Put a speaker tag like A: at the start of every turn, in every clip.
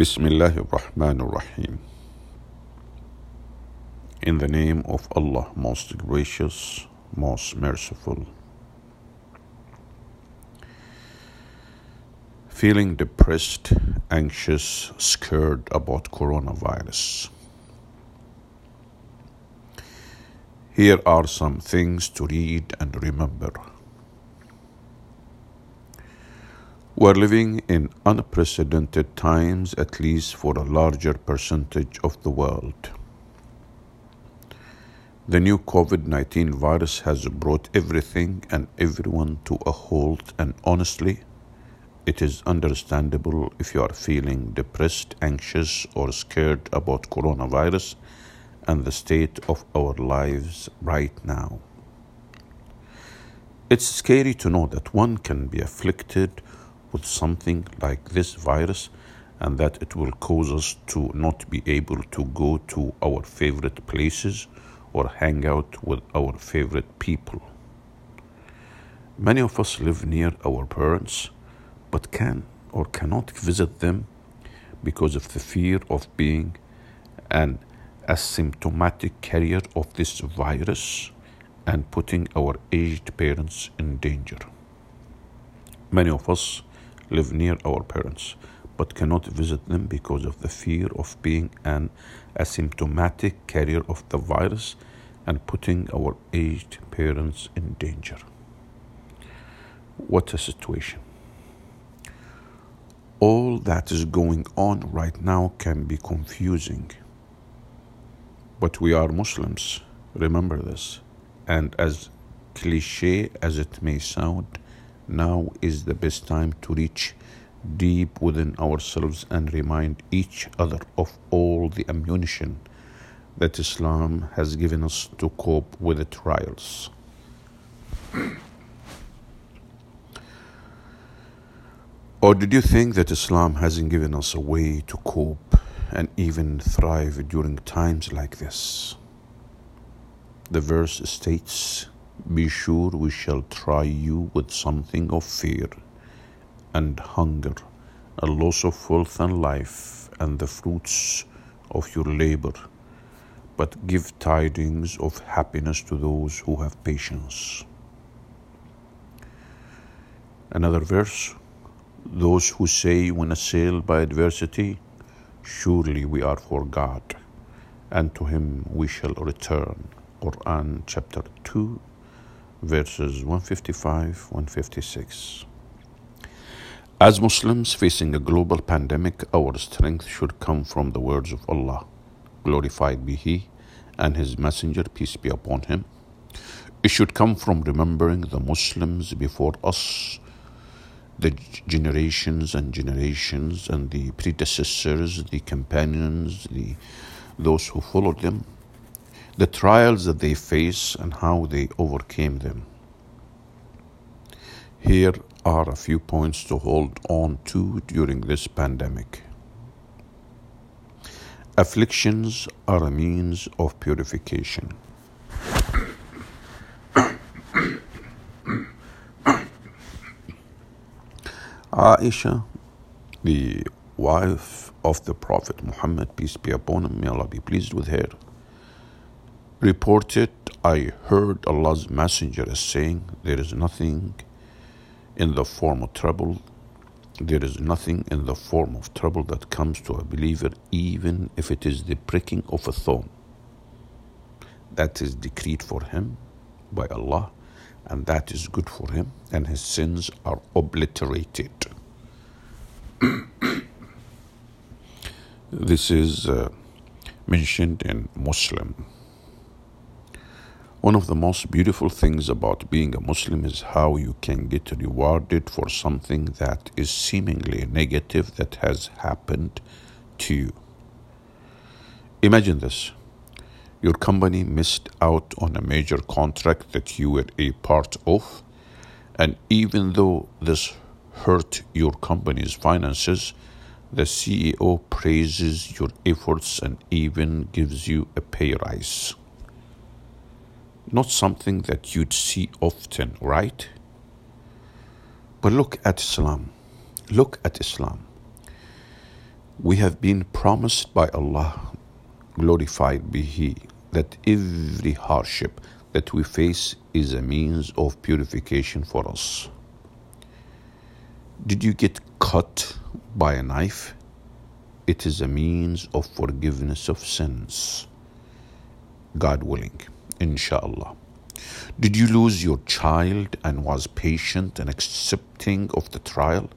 A: Ar-Rahim. In the name of Allah, most gracious, most merciful. Feeling depressed, anxious, scared about coronavirus. Here are some things to read and remember. We're living in unprecedented times, at least for a larger percentage of the world. The new COVID 19 virus has brought everything and everyone to a halt, and honestly, it is understandable if you are feeling depressed, anxious, or scared about coronavirus and the state of our lives right now. It's scary to know that one can be afflicted with something like this virus and that it will cause us to not be able to go to our favorite places or hang out with our favorite people. Many of us live near our parents but can or cannot visit them because of the fear of being an asymptomatic carrier of this virus and putting our aged parents in danger. Many of us live near our parents but cannot visit them because of the fear of being an asymptomatic carrier of the virus and putting our aged parents in danger. What a situation. All that is going on right now can be confusing. But we are Muslims, remember this. And as cliche as it may sound, now is the best time to reach deep within ourselves and remind each other of all the ammunition that Islam has given us to cope with the trials. or did you think that Islam hasn't given us a way to cope and even thrive during times like this? The verse states, Be sure we shall try you with something of fear and hunger, a loss of wealth and life, and the fruits of your labor. But give tidings of happiness to those who have patience. Another verse Those who say, when assailed by adversity, Surely we are for God, and to Him we shall return. Quran chapter 2, verses 155 156. As Muslims facing a global pandemic, our strength should come from the words of Allah. Glorified be He and His Messenger, peace be upon Him. It should come from remembering the Muslims before us, the generations and generations, and the predecessors, the companions, the, those who followed them, the trials that they face and how they overcame them. Here are a few points to hold on to during this pandemic. Afflictions are a means of purification. Aisha, the wife of the Prophet Muhammad, peace be upon him, may Allah be pleased with her, reported, I heard Allah's Messenger as saying, There is nothing in the form of trouble, there is nothing in the form of trouble that comes to a believer, even if it is the pricking of a thorn. That is decreed for him by Allah, and that is good for him, and his sins are obliterated. this is uh, mentioned in Muslim. One of the most beautiful things about being a Muslim is how you can get rewarded for something that is seemingly negative that has happened to you. Imagine this your company missed out on a major contract that you were a part of, and even though this hurt your company's finances, the CEO praises your efforts and even gives you a pay rise not something that you'd see often, right? But look at Islam. Look at Islam. We have been promised by Allah, glorified be He, that every hardship that we face is a means of purification for us. Did you get cut by a knife? It is a means of forgiveness of sins. God willing, inshallah. Did you lose your child and was patient and accepting of the trial?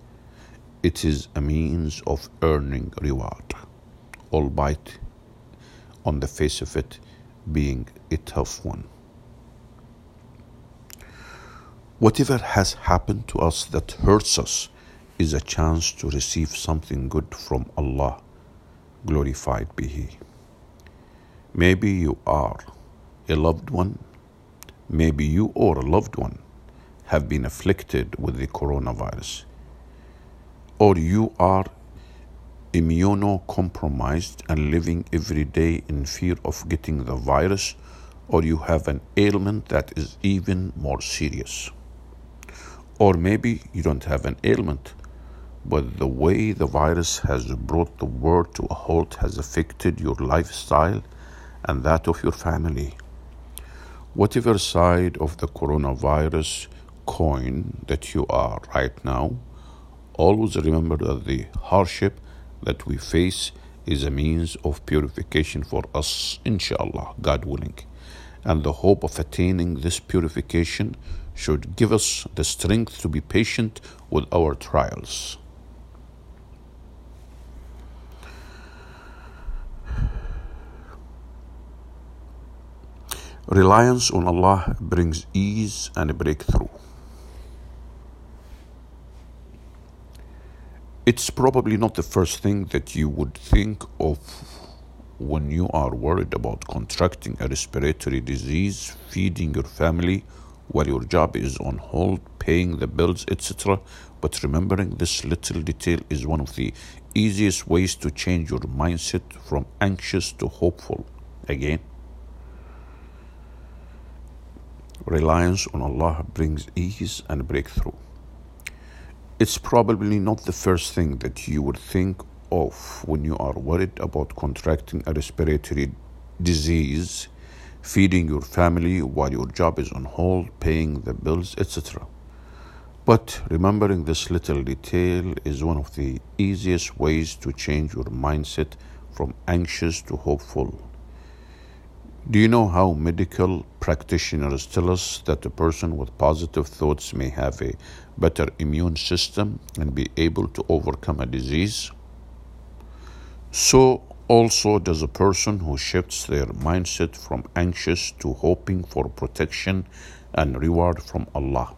A: It is a means of earning reward, albeit on the face of it being a tough one. Whatever has happened to us that hurts us is a chance to receive something good from Allah. Glorified be He. Maybe you are a loved one maybe you or a loved one have been afflicted with the coronavirus, or you are immunocompromised and living every day in fear of getting the virus, or you have an ailment that is even more serious. Or maybe you don't have an ailment, but the way the virus has brought the world to a halt has affected your lifestyle and that of your family whatever side of the coronavirus coin that you are right now, always remember that the hardship that we face is a means of purification for us, inshallah, God willing. And the hope of attaining this purification should give us the strength to be patient with our trials. Reliance on Allah brings ease and a breakthrough. It's probably not the first thing that you would think of when you are worried about contracting a respiratory disease, feeding your family while your job is on hold, paying the bills, etc. But remembering this little detail is one of the easiest ways to change your mindset from anxious to hopeful. Again, reliance on Allah brings ease and breakthrough. It's probably not the first thing that you would think of when you are worried about contracting a respiratory disease, feeding your family while your job is on hold, paying the bills, etc. But remembering this little detail is one of the easiest ways to change your mindset from anxious to hopeful do you know how medical practitioners tell us that a person with positive thoughts may have a better immune system and be able to overcome a disease? So, also does a person who shifts their mindset from anxious to hoping for protection and reward from Allah.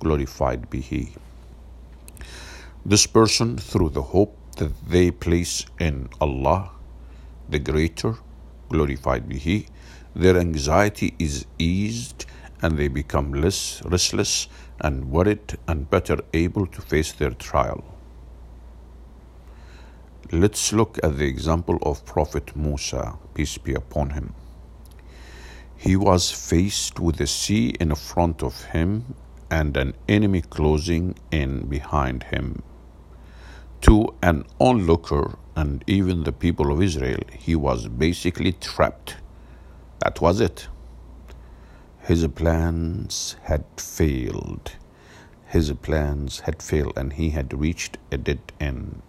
A: Glorified be He. This person, through the hope that they place in Allah, the Greater, glorified be He, their anxiety is eased and they become less restless and worried and better able to face their trial. Let's look at the example of Prophet Musa, peace be upon him. He was faced with the sea in front of him and an enemy closing in behind him. To an onlooker and even the people of Israel, he was basically trapped that was it. His plans had failed. His plans had failed and he had reached a dead end.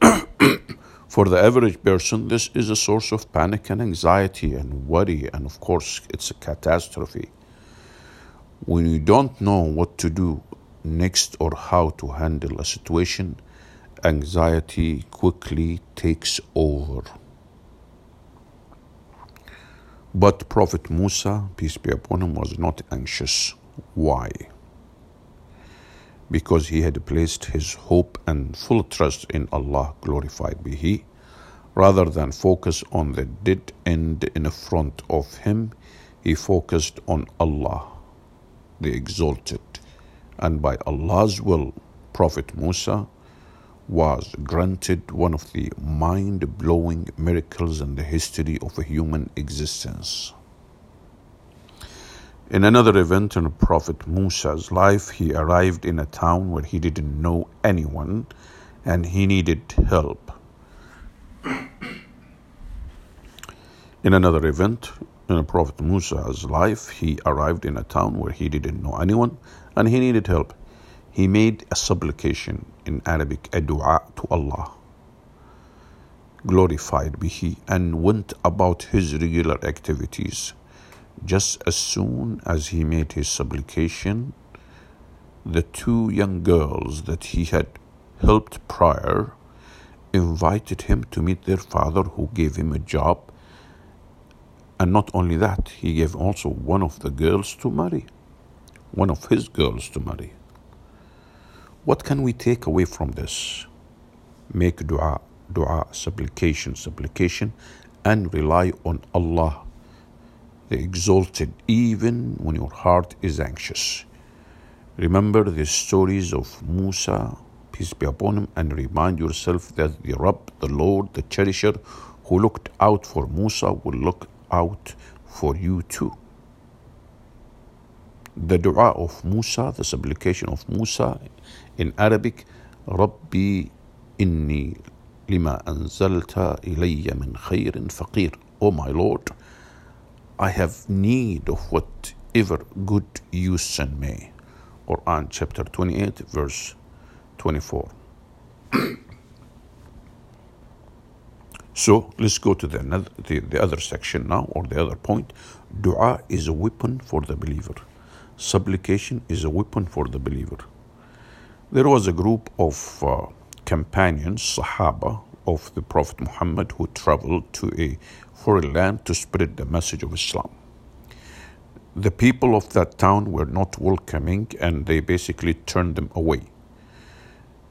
A: For the average person, this is a source of panic and anxiety and worry, and of course, it's a catastrophe. When you don't know what to do next or how to handle a situation, anxiety quickly takes over. But Prophet Musa, peace be upon him, was not anxious. Why? Because he had placed his hope and full trust in Allah, glorified be He, rather than focus on the dead end in front of him, he focused on Allah, the Exalted. And by Allah's will, Prophet Musa was granted one of the mind blowing miracles in the history of human existence. In another event in Prophet Musa's life, he arrived in a town where he didn't know anyone and he needed help. In another event, in Prophet Musa's life, he arrived in a town where he didn't know anyone and he needed help. He made a supplication in Arabic, a dua to Allah. Glorified be He, and went about his regular activities. Just as soon as he made his supplication, the two young girls that he had helped prior invited him to meet their father, who gave him a job and not only that, he gave also one of the girls to marry, one of his girls to marry. What can we take away from this? Make dua, dua, supplication, supplication, and rely on Allah, the exalted, even when your heart is anxious. Remember the stories of Musa, peace be upon him, and remind yourself that the Rabb, the Lord, the Cherisher, who looked out for Musa, will look out for you too. The dua of Musa, the supplication of Musa in Arabic, Rabbi inni lima anzalta ilayya min khairin faqir. Oh my Lord, I have need of whatever good you send me. Quran chapter 28 verse 24. So let's go to the, the, the other section now, or the other point. Dua is a weapon for the believer. Supplication is a weapon for the believer. There was a group of uh, companions, Sahaba, of the Prophet Muhammad who traveled to a foreign land to spread the message of Islam. The people of that town were not welcoming and they basically turned them away.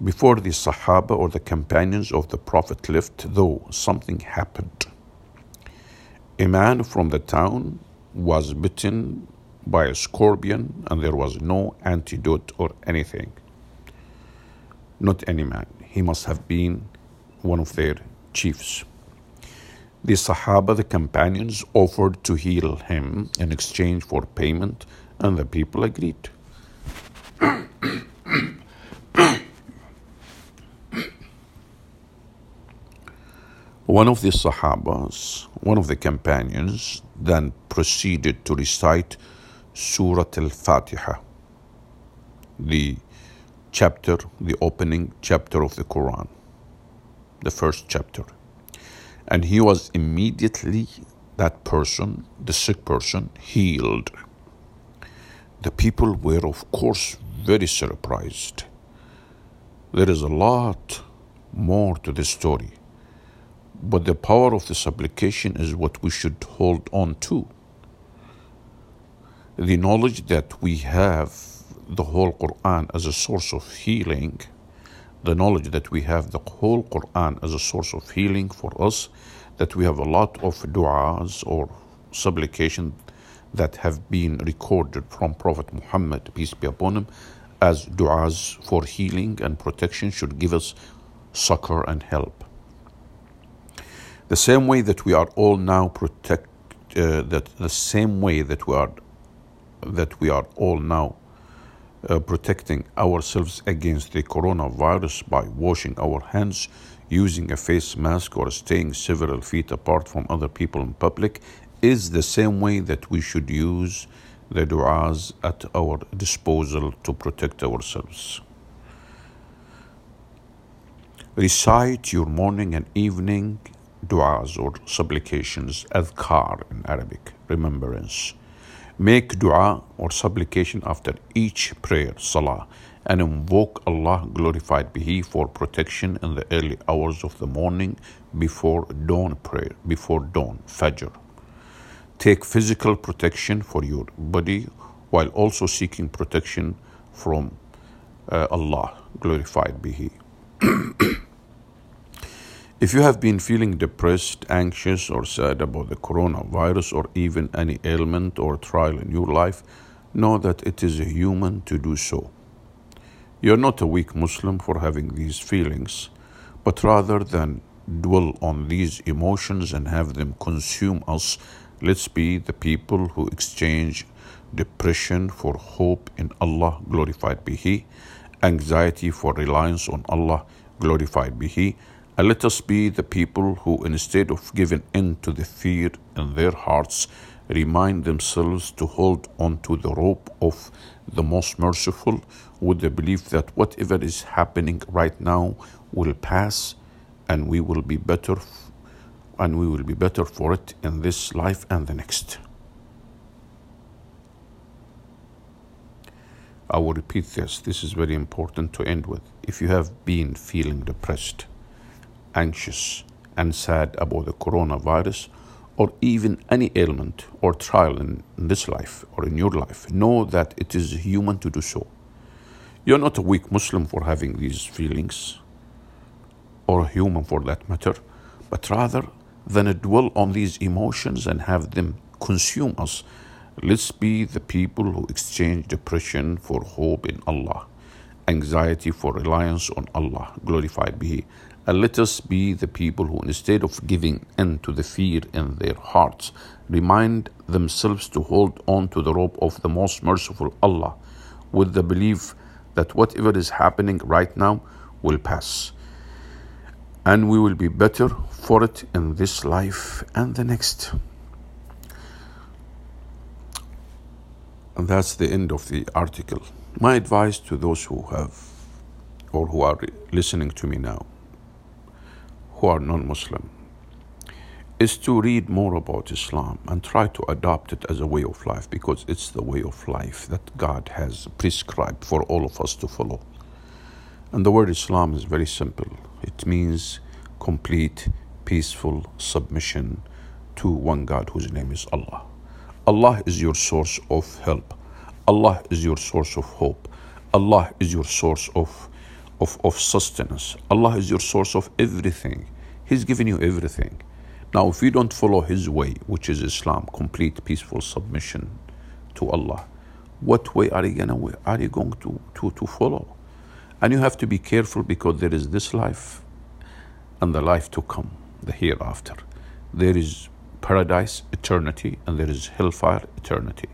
A: Before the Sahaba or the companions of the Prophet left, though, something happened. A man from the town was bitten by a scorpion, and there was no antidote or anything. Not any man. He must have been one of their chiefs. The Sahaba, the companions, offered to heal him in exchange for payment, and the people agreed. One of the Sahabas, one of the companions, then proceeded to recite Surah Al Fatiha, the chapter, the opening chapter of the Quran, the first chapter. And he was immediately, that person, the sick person, healed. The people were, of course, very surprised. There is a lot more to the story. But the power of the supplication is what we should hold on to. The knowledge that we have the whole Quran as a source of healing, the knowledge that we have the whole Quran as a source of healing for us, that we have a lot of du'as or supplication that have been recorded from Prophet Muhammad, peace be upon him, as du'as for healing and protection should give us succor and help. The same way that we are all now protect, uh, that the same way that we are, that we are all now uh, protecting ourselves against the coronavirus by washing our hands, using a face mask, or staying several feet apart from other people in public, is the same way that we should use the du'as at our disposal to protect ourselves. Recite your morning and evening du'as or supplications, adhkar in Arabic, remembrance. Make dua or supplication after each prayer, salah, and invoke Allah, glorified be He, for protection in the early hours of the morning before dawn prayer, before dawn, Fajr. Take physical protection for your body while also seeking protection from uh, Allah, glorified be He. If you have been feeling depressed, anxious, or sad about the coronavirus or even any ailment or trial in your life, know that it is human to do so. You're not a weak Muslim for having these feelings, but rather than dwell on these emotions and have them consume us, let's be the people who exchange depression for hope in Allah, glorified be He, anxiety for reliance on Allah glorified be He. And let us be the people who, instead of giving in to the fear in their hearts, remind themselves to hold on to the rope of the most merciful with the belief that whatever is happening right now will pass and we will be better and we will be better for it in this life and the next. I will repeat this. This is very important to end with. If you have been feeling depressed, anxious, and sad about the coronavirus, or even any ailment or trial in, this life or in your life, know that it is human to do so. You're not a weak Muslim for having these feelings, or a human for that matter, but rather than dwell on these emotions and have them consume us, let's be the people who exchange depression for hope in Allah, anxiety for reliance on Allah, glorified be He, and let us be the people who, instead of giving in to the fear in their hearts, remind themselves to hold on to the rope of the most merciful Allah with the belief that whatever is happening right now will pass. And we will be better for it in this life and the next. And that's the end of the article. My advice to those who have or who are listening to me now who are non Muslim is to read more about Islam and try to adopt it as a way of life because it's the way of life that God has prescribed for all of us to follow. And the word Islam is very simple it means complete, peaceful submission to one God whose name is Allah. Allah is your source of help, Allah is your source of hope, Allah is your source of of, of sustenance. Allah is your source of everything. He's given you everything. Now, if you don't follow His way, which is Islam, complete peaceful submission to Allah, what way are you gonna are you going to, to, to follow? And you have to be careful because there is this life and the life to come, the hereafter. There is paradise, eternity, and there is hellfire, eternity.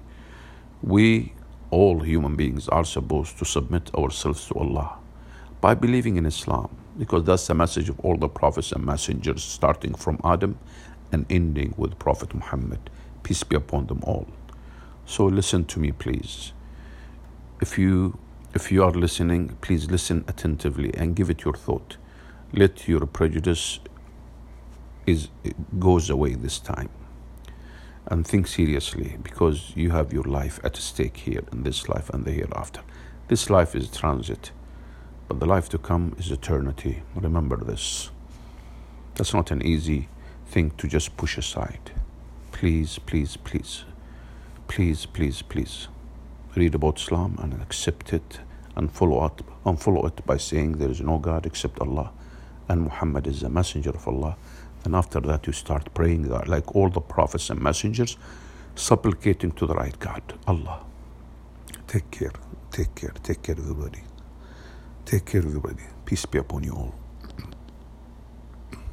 A: We, all human beings, are supposed to submit ourselves to Allah by believing in Islam, because that's the message of all the prophets and messengers, starting from Adam and ending with Prophet Muhammad. Peace be upon them all. So listen to me, please. If you if you are listening, please listen attentively and give it your thought. Let your prejudice is goes away this time. And think seriously because you have your life at stake here in this life and the hereafter. This life is transit. But the life to come is eternity. Remember this. That's not an easy thing to just push aside. Please, please, please, please, please, please read about Islam and accept it and follow it and follow it by saying there is no God except Allah and Muhammad is the messenger of Allah. And after that you start praying like all the prophets and messengers, supplicating to the right God, Allah. Take care, take care, take care everybody. Take care, everybody. Peace be upon you all.